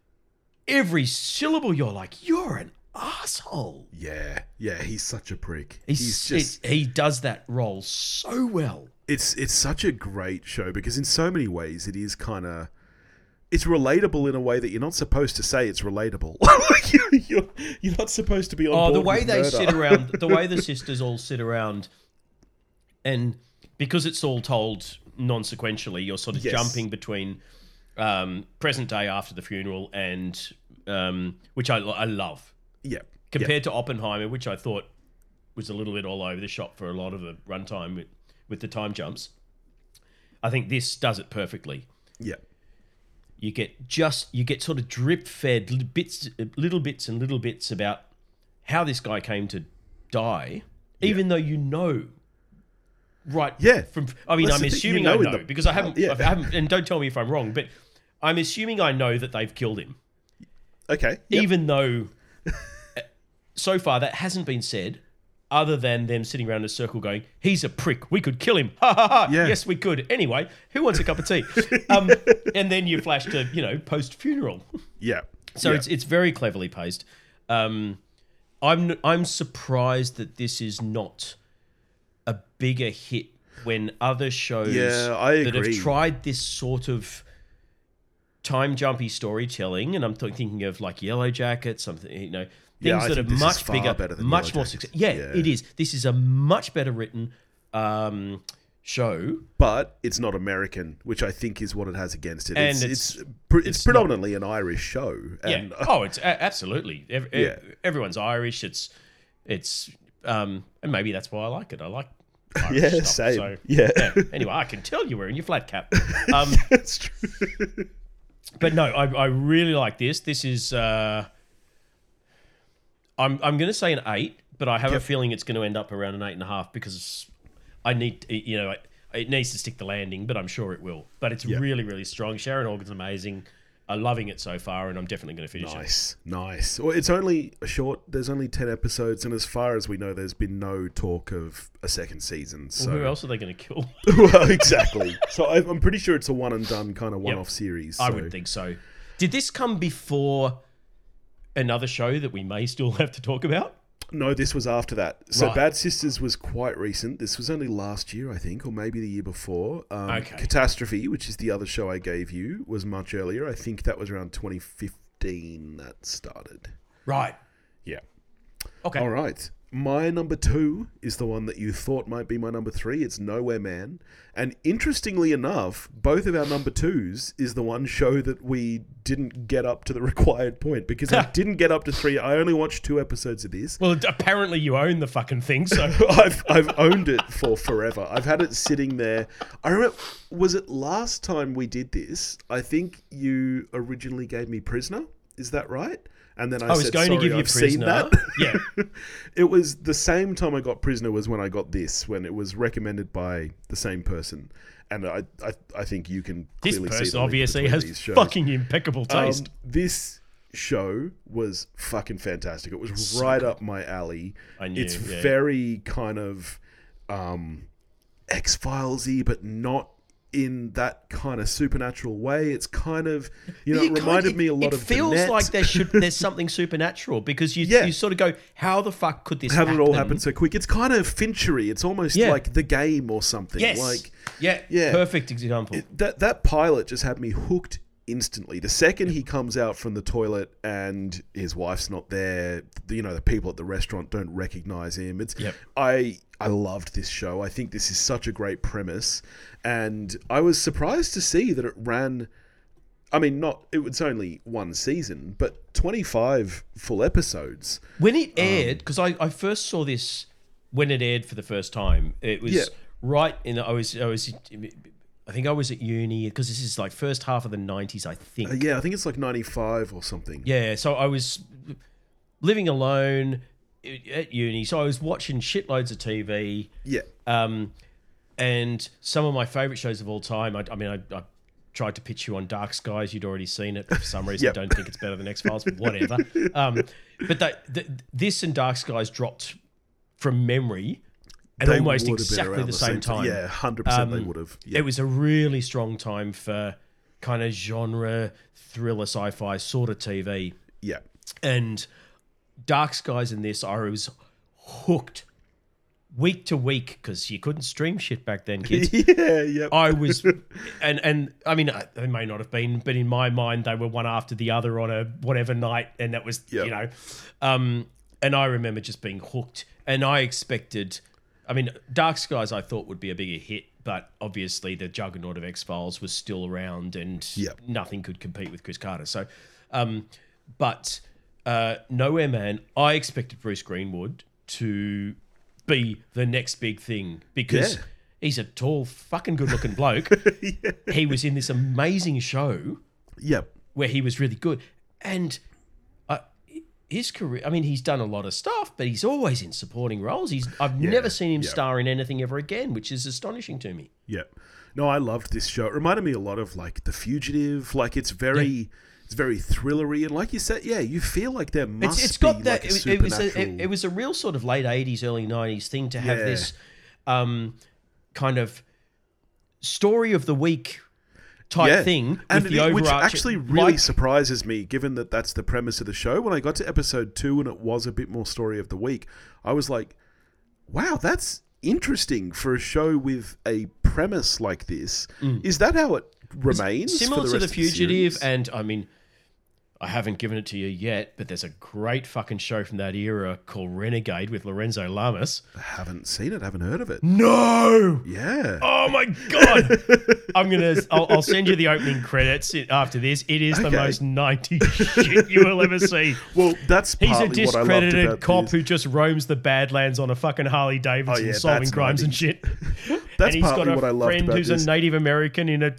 every syllable, you're like, "You're an asshole." Yeah. Yeah, he's such a prick. He's, He's, just it- he does that role so well. it's it's such a great show because in so many ways it is kind of it's relatable in a way that you're not supposed to say it's relatable. You're, you're not supposed to be on Oh, the way they murder. sit around, the way the sisters all sit around, and because it's all told non-sequentially, you're sort of Yes. jumping between um, present day after the funeral and um, which I, I love yeah. compared to Oppenheimer, which I thought was a little bit all over the shop for a lot of the runtime with, with the time jumps. I think this does it perfectly Yeah. you get just you get sort of drip fed bits little bits and little bits about how this guy came to die even though you know right Yeah. from i mean That's i'm thing, you assuming know i know because i haven't, yeah. I haven't and don't tell me if i'm wrong but i'm assuming i know that they've killed him Okay. Yep. even though so far that hasn't been said other than them sitting around in a circle going, he's a prick. We could kill him. Ha ha ha. Yeah. Yes, we could. Anyway, who wants a cup of tea? Um, and then you flash to, you know, post funeral. yeah. So yeah. it's it's very cleverly paced. Um, I'm I'm surprised that this is not a bigger hit when other shows Yeah, that have tried this sort of time jumpy storytelling, and I'm th- thinking of like Yellow Jacket, something you know, things I that are much bigger, much more Jackets. success. Yeah, Yeah. it is. This is a much better written um, show. but it's not American, which I think is what it has against it. And it's it's- it's, it's, it's predominantly an Irish show. And, yeah. Oh, it's a- absolutely. Ev- ev- Yeah. Everyone's Irish. It's it's um, and maybe that's why I like it. I like. Irish Yeah, stuff, same. So, Yeah. Anyway, I can tell you're wearing your flat cap. Um, That's true. but no, I, I really like this. This is. Uh, I'm I'm going to say an eight, but I have a feeling it's going to end up around an eight and a half because I need you know it, it needs to stick the landing, but I'm sure it will. But it's Yep. really really strong. Sharon Horgan's amazing. I'm loving it so far, and I'm definitely going to finish it. Nice, nice. Well, it's only a short. There's only ten episodes, and as far as we know, there's been no talk of a second season. So Well, who else are they going to kill? well, exactly. So I- I'm pretty sure it's a one and done kind of one-off series. I so- would think so. Did this come before another show that we may still have to talk about? No, this was after that. So Right. Bad Sisters was quite recent. This was only last year, I think, or maybe the year before. Um, Okay. Catastrophe, which is the other show I gave you, was much earlier. I think that was around 2015 that started. Right. Yeah. Okay. All right. My number two is the one that you thought might be my number three. It's Nowhere Man. And interestingly enough, both of our number twos is the one show that we didn't get up to the required point because I didn't get up to three. I only watched two episodes of this. Well, apparently you own the fucking thing, so I've I've owned it for forever. I've had it sitting there. I remember was it last time we did this? I think you originally gave me Prisoner. Is that right? And then I, I was said, going to give you I've seen Prisoner." that. Yeah. it was the same time I got Prisoner was when I got this when it was recommended by the same person. And I I, I think you can this clearly see person obviously has fucking impeccable Um, taste. this show was fucking fantastic. It was right up my alley. I knew, It's yeah. very kind of um, X Filesy, but not in that kind of supernatural way. It's kind of you know, You it reminded me a lot it of. It feels The like there should there's something supernatural because you Yeah. you sort of go, how the fuck could this How did it all happen? so quick? It's kind of Finchery. It's almost Yeah. like the game or something. Yes. Like yeah. Yeah. Perfect example. that that pilot just had me hooked instantly. The second he comes out from the toilet and his wife's not there, you know, the people at the restaurant don't recognize him. It's Yep. I I loved this show. I think this is such a great premise, and I was surprised to see that it ran. I mean, not it was only one season, but twenty five full episodes. When Um, it aired, because I, I first saw this when it aired for the first time, it was Yeah. right in. I was I was I think I was at uni because this is like first half of the nineties, I think. Uh, yeah, I think it's like ninety five or something. Yeah, so I was living alone at uni, so I was watching shitloads of TV. Yeah, Um, and some of my favorite shows of all time. I, I mean, I, I tried to pitch you on Dark Skies. You'd already seen it. For some reason, Yep. don't think it's better than X Files, but whatever. Um, but that, th this and Dark Skies dropped from memory at They almost would have been exactly the same time. Yeah, hundred percent. They Um, would have. Yeah. It was a really strong time for kind of genre thriller sci-fi sort of TV yeah, and Dark Skies in this, I was hooked week to week because you couldn't stream shit back then, kids. yeah, yeah. I was, and and I mean, uh, they may not have been, but in my mind, they were one after the other on a whatever night, and that was Yep. you know, um, and I remember just being hooked, and I expected, I mean, Dark Skies I thought would be a bigger hit, but obviously the juggernaut of X Files was still around, and Yep. nothing could compete with Chris Carter. So, um, but uh, Nowhere Man, I expected Bruce Greenwood to be the next big thing because Yeah. he's a tall, fucking good looking bloke. He was in this amazing show Yep. where he was really good. And his career, I mean, he's done a lot of stuff, but he's always in supporting roles. He's I've never seen him yeah. star in anything ever again, which is astonishing to me. Yeah. No, I loved this show. It reminded me a lot of like The Fugitive. Like it's very it's very thrillery and like you said, yeah, you feel like there must It's, it's be got that. like a it, it was a, it, it was a real sort of late '80s, early '90s thing to have Yeah. this um, kind of story of the week type thing and it- the overarching. which actually really like- surprises me, given that that's the premise of the show. When I got to episode two and it was a bit more story of the week, I was like, "Wow, that's interesting for a show with a premise like this." Is that how it remains? Mm. similar for the to the fugitive series? and i mean i haven't given it to you yet but there's a great fucking show from that era called renegade with lorenzo lamas I haven't seen it. haven't heard of it. no Yeah. oh my god i'm gonna I'll, I'll send you the opening credits after this it is the most 90s shit you will ever see Well, that's He's a partly what I loved discredited cop this. who just roams the Badlands on a fucking Harley Davidson, Oh, yeah, solving that's crimes and 90s. shit. That's and he's got a what I loved friend who's this. a Native American in a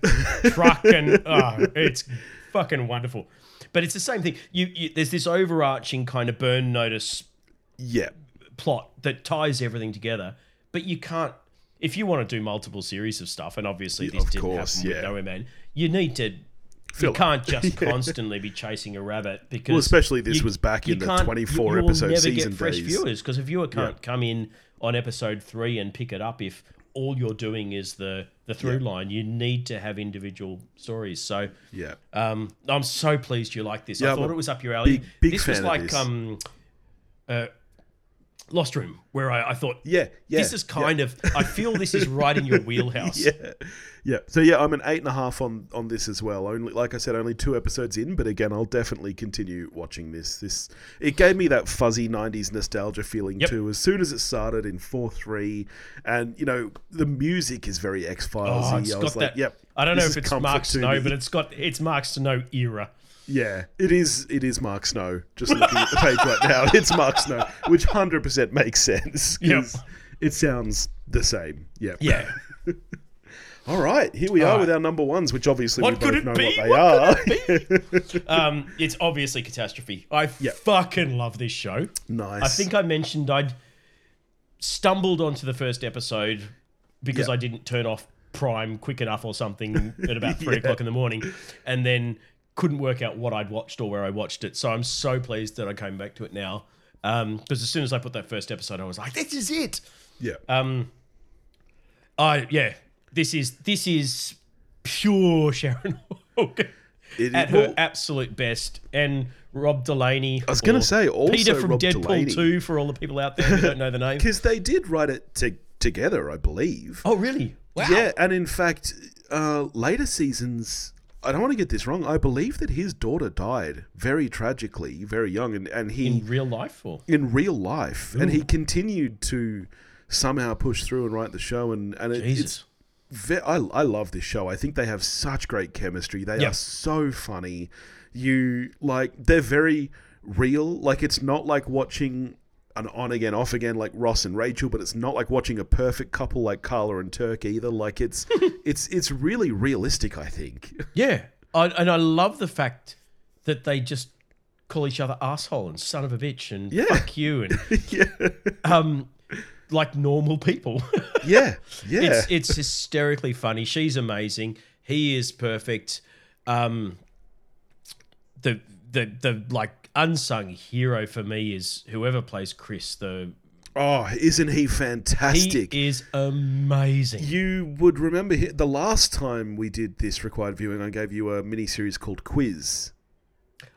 truck, and oh, it's fucking wonderful. But it's the same thing. You, you there's this overarching kind of burn notice Yeah. plot that ties everything together, but you can't. If you want to do multiple series of stuff, and obviously this of didn't course, happen with yeah. Nowhere Man, you need to. Fill you can't just constantly be chasing a rabbit because Well, especially this you- was back in the 24 you, you will episode never season get fresh days. viewers because a viewer can't come in on episode three and pick it up if all you're doing is the the through line. You need to have individual stories. So Yeah. um, I'm so pleased you like this. Yeah, I thought it was up your alley. big- big this fan was like um, uh, Lost Room, where I, I thought Yeah. Yeah. this is kind of. I feel this is right in your wheelhouse. yeah. Yeah. So yeah, I'm an eight and a half on on this as well. Only like I said, only two episodes in, but again, I'll definitely continue watching this. This it gave me that fuzzy '90s nostalgia feeling Yep. too. As soon as it started in four three, and you know the music is very X Files. Oh, it's I got that. like, yep. I don't know if it's Mark to Snow, but it's got it's Mark Snow era. Yeah, it is. It is Mark Snow. Just looking at the page right now, it's Mark Snow, which hundred percent makes sense. Yep. It sounds the same. Yep. Yeah. All right, here we are All with our number ones, which obviously What we both know be? what they What are. um, it's obviously catastrophe. I Yep. fucking love this show. nice. I think I mentioned I'd stumbled onto the first episode because Yep. I didn't turn off Prime quick enough or something at about three Yeah. o'clock in the morning, and then couldn't work out what I'd watched or where I watched it. So I'm so pleased that I came back to it now. Because as soon as I put that first episode, I was like, "This is it." Yeah. Um, I yeah, this is this is pure Sharon Horgan It- at her absolute best, and Rob Delaney. I was gonna say, also Peter from Rob Deadpool Delaney. Two for all the people out there who don't know the name. Because they did write it to, together, I believe. oh really? Wow. Yeah, and in fact, uh, later seasons, I don't want to get this wrong. I believe that his daughter died very tragically, very young, and, and he in real life, or in real life, and he continued to somehow push through and write the show, and and it, it's ve- I, I love this show. I think they have such great chemistry. They Yeah. are so funny. You like they're very real. Like it's not like watching an on again, off again like Ross and Rachel, but it's not like watching a perfect couple like Carla and Turk either. Like it's it's it's really realistic. I think. yeah, I, and I love the fact that they just call each other asshole and son of a bitch and Yeah. fuck you and yeah, um, like normal people. yeah, yeah. it's it's hysterically funny. She's amazing. He is perfect. Um, the the the like unsung hero for me is whoever plays Chris. The oh, isn't he fantastic? he is amazing. You would remember the last time we did this required viewing, I gave you a mini series called Quiz.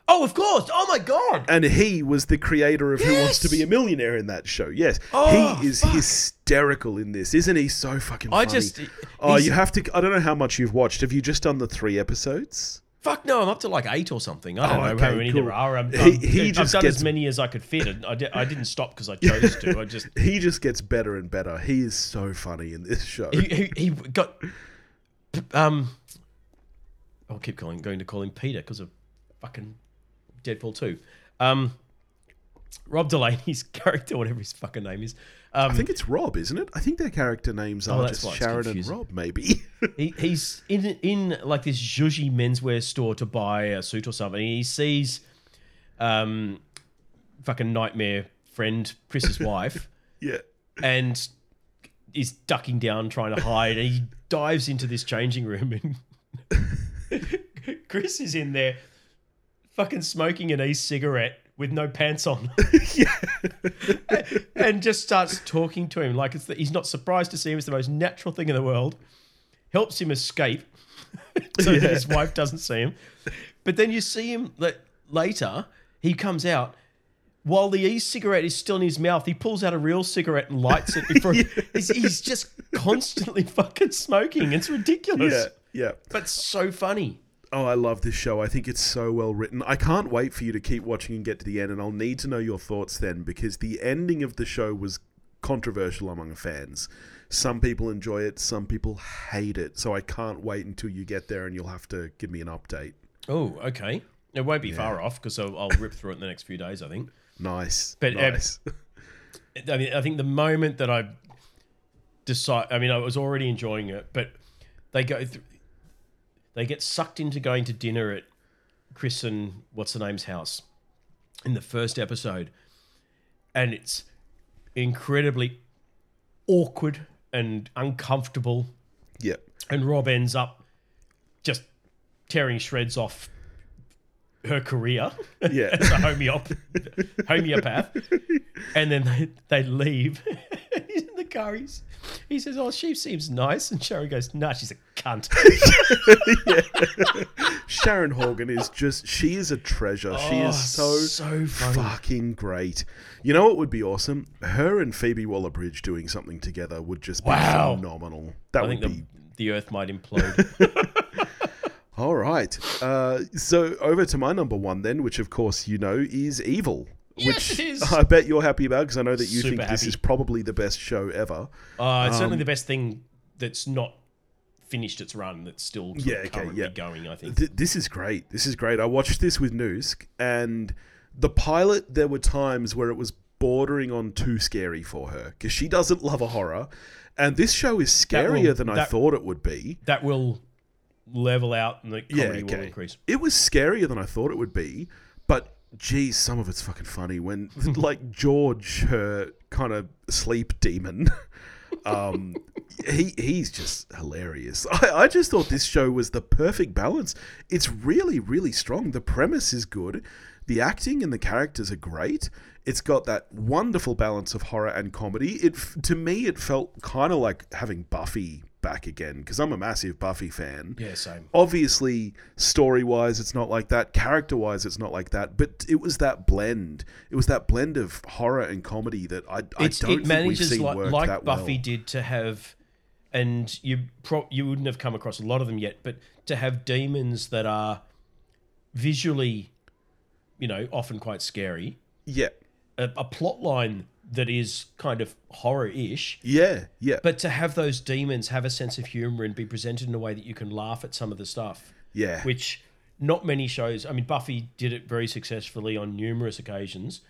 oh, of course. Oh my god. And he was the creator of Who Wants to Be a Millionaire in that show. Yes. Oh, he is fuck. hysterical in this. Isn't he so fucking funny? I just Oh, you have to. I don't know how much you've watched. Have you just done the three episodes? Fuck no, I'm up to like eight or something. I don't Oh, know okay, how many cool. there are. I'm, He- I'm, he I've just done gets- as many as I could fit. And I, di- I didn't stop because I chose to. I just He just gets better and better. He is so funny in this show. he, he, he got um. I'll keep calling going to call him Peter because of fucking Deadpool two. Um, Rob Delaney's character, whatever his fucking name is. Um, I think it's Rob, isn't it? I think their character names are Oh, just Sharon and. Rob, maybe. he, he's in in like this zhuzhy menswear store to buy a suit or something. He sees um fucking nightmare friend Chris's wife yeah. and is ducking down trying to hide and he dives into this changing room and Chris is in there fucking smoking an e-cigarette with no pants on and just starts talking to him like it's the, he's not surprised to see him it's the most natural thing in the world helps him escape so Yeah. that his wife doesn't see him but then you see him like, later he comes out while the e-cigarette is still in his mouth, he pulls out a real cigarette and lights it before he's, he's just constantly fucking smoking. It's ridiculous, Yeah. Yeah. but so funny. Oh, I love this show. I think it's so well written. I can't wait for you to keep watching and get to the end, and I'll need to know your thoughts then because the ending of the show was controversial among fans. Some people enjoy it, some people hate it. So I can't wait until you get there and you'll have to give me an update. Oh, okay. It won't be far off because I'll, I'll rip through it in the next few days. I think. Nice. But, uh. I mean, I think the moment that I decide, I mean, I was already enjoying it, but they go, th- they get sucked into going to dinner at Chris and what's the name's house in the first episode, and it's incredibly awkward and uncomfortable, yeah. and Rob ends up just tearing shreds off her career Yeah. as a homeop- homeopath. And then they, they leave. car. He's, he says, Oh, she seems nice. And Sharon goes, Nah, she's a cunt. Sharon Horgan is just she is a treasure. she Oh, is so so funny. fucking great. You know what would be awesome? Her and Phoebe Waller Bridge doing something together would just be Wow. phenomenal. That I would think be the, the earth might implode. all right. Uh, so over to my number one then, which of course you know is Evil. Yes, which it is. I bet you're happy about because I know that you Super think this happy. is probably the best show ever. Uh, it's Um, certainly the best thing that's not finished its run, that's still sort Yeah, okay, currently yeah. going, I think. Th- this is great. This is great. I watched this with Noosk, and the pilot, there were times where it was bordering on too scary for her because she doesn't love a horror. And this show is That will- scarier than I that- thought it would be. that will level out and the Yeah, comedy will okay. increase. It was scarier than I thought it would be, geez, some of it's fucking funny when, like George, her kind of sleep demon. Um, he he's just hilarious. I, I just thought this show was the perfect balance. It's really really strong. The premise is good. The acting and the characters are great. It's got that wonderful balance of horror and comedy. It to me it felt kind of like having Buffy back again because I'm a massive Buffy fan Yeah, same. obviously story wise it's not like that character wise it's not like that but it was that blend it was that blend of horror and comedy that i, I It's, don't it think we've seen like, work like that Buffy well did to have and you pro- you wouldn't have come across a lot of them yet. But to have demons that are visually, you know, often quite scary, Yeah. a, a plot line that is kind of horror-ish, Yeah. Yeah. but to have those demons have a sense of humor and be presented in a way that you can laugh at some of the stuff, yeah. which not many shows. I mean, Buffy did it very successfully on numerous occasions.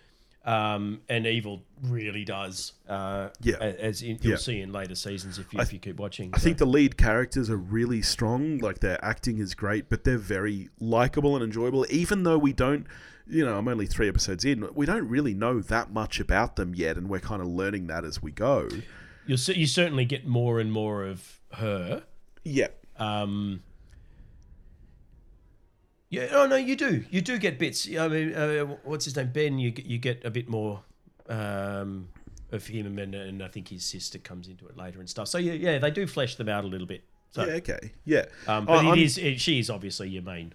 Um, and Evil really does, uh, Yeah. as in, you'll Yeah. see in later seasons if you, if you keep watching. I think the lead characters are really strong. Like their acting is great, but they're very likable and enjoyable. Even though we don't, you know, I'm only three episodes in, we don't really know that much about them yet, and we're kind of learning that as we go. you'll see, you certainly get more and more of her. Yeah. Um, yeah, oh no, you do. You do get bits. I mean, uh, what's his name? Ben. You get you get a bit more um, of him, and, and I think his sister comes into it later and stuff. So yeah, yeah, they do flesh them out a little bit. So, yeah. Okay. Yeah. um, Oh, but I'm- it is it, she is obviously your main.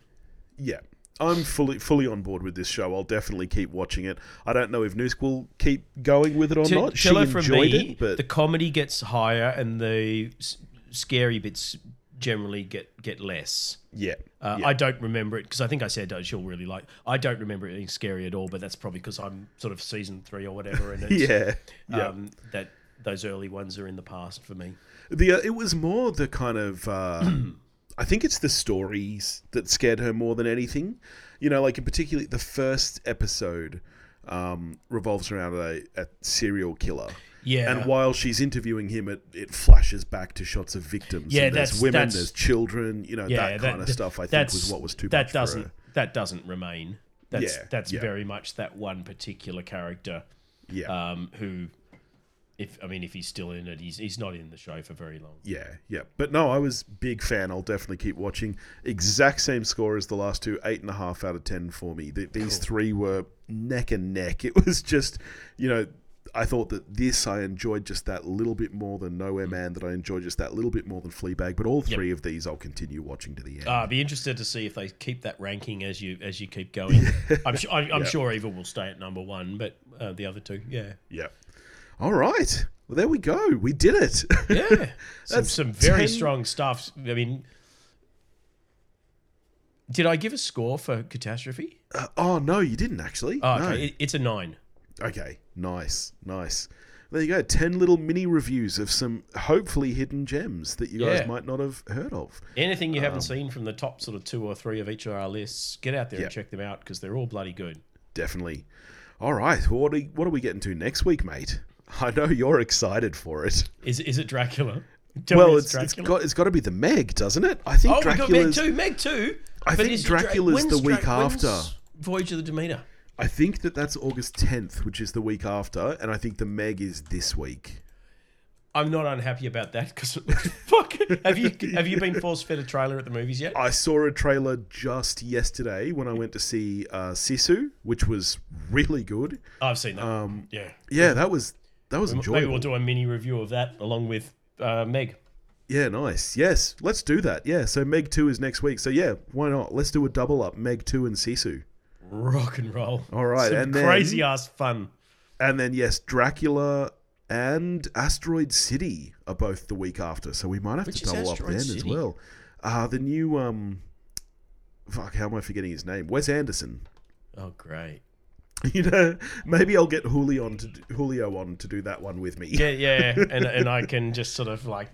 Yeah. I'm fully fully on board with this show. I'll definitely keep watching it. I don't know if Noosk will keep going with it or To- not. She enjoyed me, it, but the comedy gets higher and the scary bits generally get get less. yeah, Uh, yeah. I don't remember it because I think I said uh, she'll really like. I don't remember it being scary at all, but that's probably because I'm sort of season three or whatever, and it's, yeah, yeah. um, that those early ones are in the past for me. The uh, it was more the kind of uh, I think it's the stories that scared her more than anything. You know, like in particular, the first episode um, revolves around a, a serial killer. Yeah, And while she's interviewing him, it, it flashes back to shots of victims. Yeah, and there's that's- women, that's- there's children, you know, yeah, that kind of stuff. I think was what was too that doesn't that doesn't remain. That's Yeah, that's yeah. very much that one particular character Yeah, um, who, if I mean, if he's still in it, he's he's not in the show for very long. yeah, yeah. But no, I was big fan. I'll definitely keep watching. Exact same score as the last two, eight and a half out of ten for me. Th- these three were neck and neck. It was just, you know, I thought that this I enjoyed just that little bit more than Nowhere Man. That I enjoyed just that little bit more than Fleabag. But all three of these, I'll continue watching to the end. Uh, I'd be interested to see if they keep that ranking as you as you keep going. I'm sure I'm, I'm sure Evil will stay at number one, but uh, the other two, yeah, yeah. All right. Well, there we go. We did it. yeah, some, That's some very 10 strong stuff. I mean, did I give a score for Catastrophe? Uh, oh no, you didn't actually. Oh, no. it, it's a nine. Okay, nice, nice. There you go. Ten little mini reviews of some hopefully hidden gems that you guys Yeah. might not have heard of. Anything you haven't seen from the top sort of two or three of each of our lists, get out there Yeah. and check them out because they're all bloody good. Definitely. All right. Well, what are, what are we getting to next week, mate? I know you're excited for it. Is is it Dracula? Tell well, me it's, it's got it's got to be the Meg, doesn't it? I think Oh, we Meg Dracula's. too. Meg too. I But think is Dra- Dracula's the week after. Voyage of the Demeter. I think that that's August 10th, which is the week after, and I think the Meg is this week. I'm not unhappy about that because fuck. Have you have you been force fed a trailer at the movies yet? I saw a trailer just yesterday when I went to see uh, Sisu, which was really good. I've seen that. Um, yeah. yeah, that was that was enjoyable. Maybe we'll do a mini review of that along with uh, Meg. Yeah, nice. Yes, let's do that. Yeah, so Meg 2 is next week. So yeah, why not? Let's do a double up Meg 2 and Sisu. Rock and roll. All right, Some and then- crazy ass fun. And then yes, Dracula and Asteroid City are both the week after. So we might have Which to double up Asteroid then as well. Uh the new um fuck, how am I forgetting his name? Wes Anderson. Oh great. You know, maybe I'll get Julio on to do, Julio on to do that one with me. Yeah, yeah, and and I can just sort of like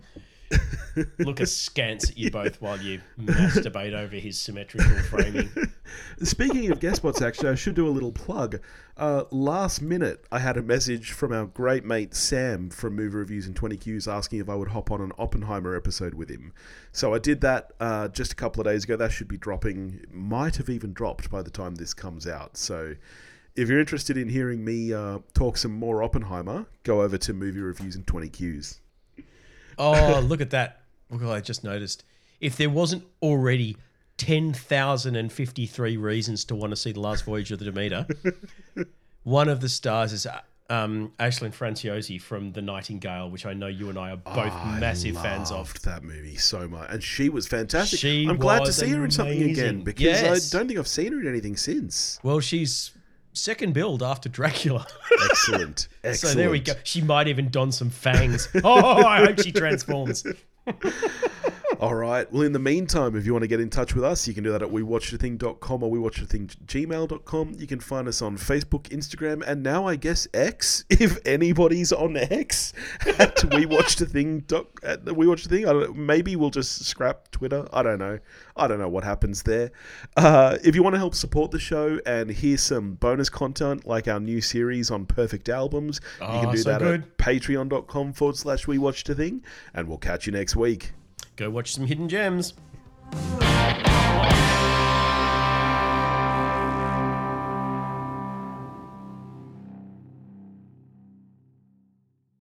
look askance at you both while you masturbate over his symmetrical framing. Speaking of guest spots, actually, I should do a little plug. Uh, last minute, I had a message from our great mate Sam from Movie Reviews and 20 Qs asking if I would hop on an Oppenheimer episode with him. So I did that uh, just a couple of days ago. That should be dropping, might have even dropped by the time this comes out. So if you're interested in hearing me uh, talk some more Oppenheimer, go over to Movie Reviews and 20 Qs. Oh, look at that. Look what I just noticed. If there wasn't already 10,053 reasons to want to see The Last Voyage of the Demeter, one of the stars is um, Aisling Franciosi from The Nightingale, which I know you and I are both I massive fans of. that movie so much, and she was fantastic. She I'm glad to see her in something again because Yes. I don't think I've seen her in anything since. Well, she's second billed after Dracula. Excellent. Excellent. so there we go. She might even don some fangs. oh, I hope she transforms. All right. Well, in the meantime, if you want to get in touch with us, you can do that at wewatchedathing.com or wewatchedathing.gmail.com. You can find us on Facebook, Instagram, and now I guess X, if anybody's on X, at wewatchedathing. At the wewatchedathing. I don't know. Maybe we'll just scrap Twitter. I don't know. I don't know what happens there. Uh, if you want to help support the show and hear some bonus content like our new series on perfect albums, you Oh, can do so that good. at patreon.com forward slash wewatchedathing. And we'll catch you next week go watch some hidden gems.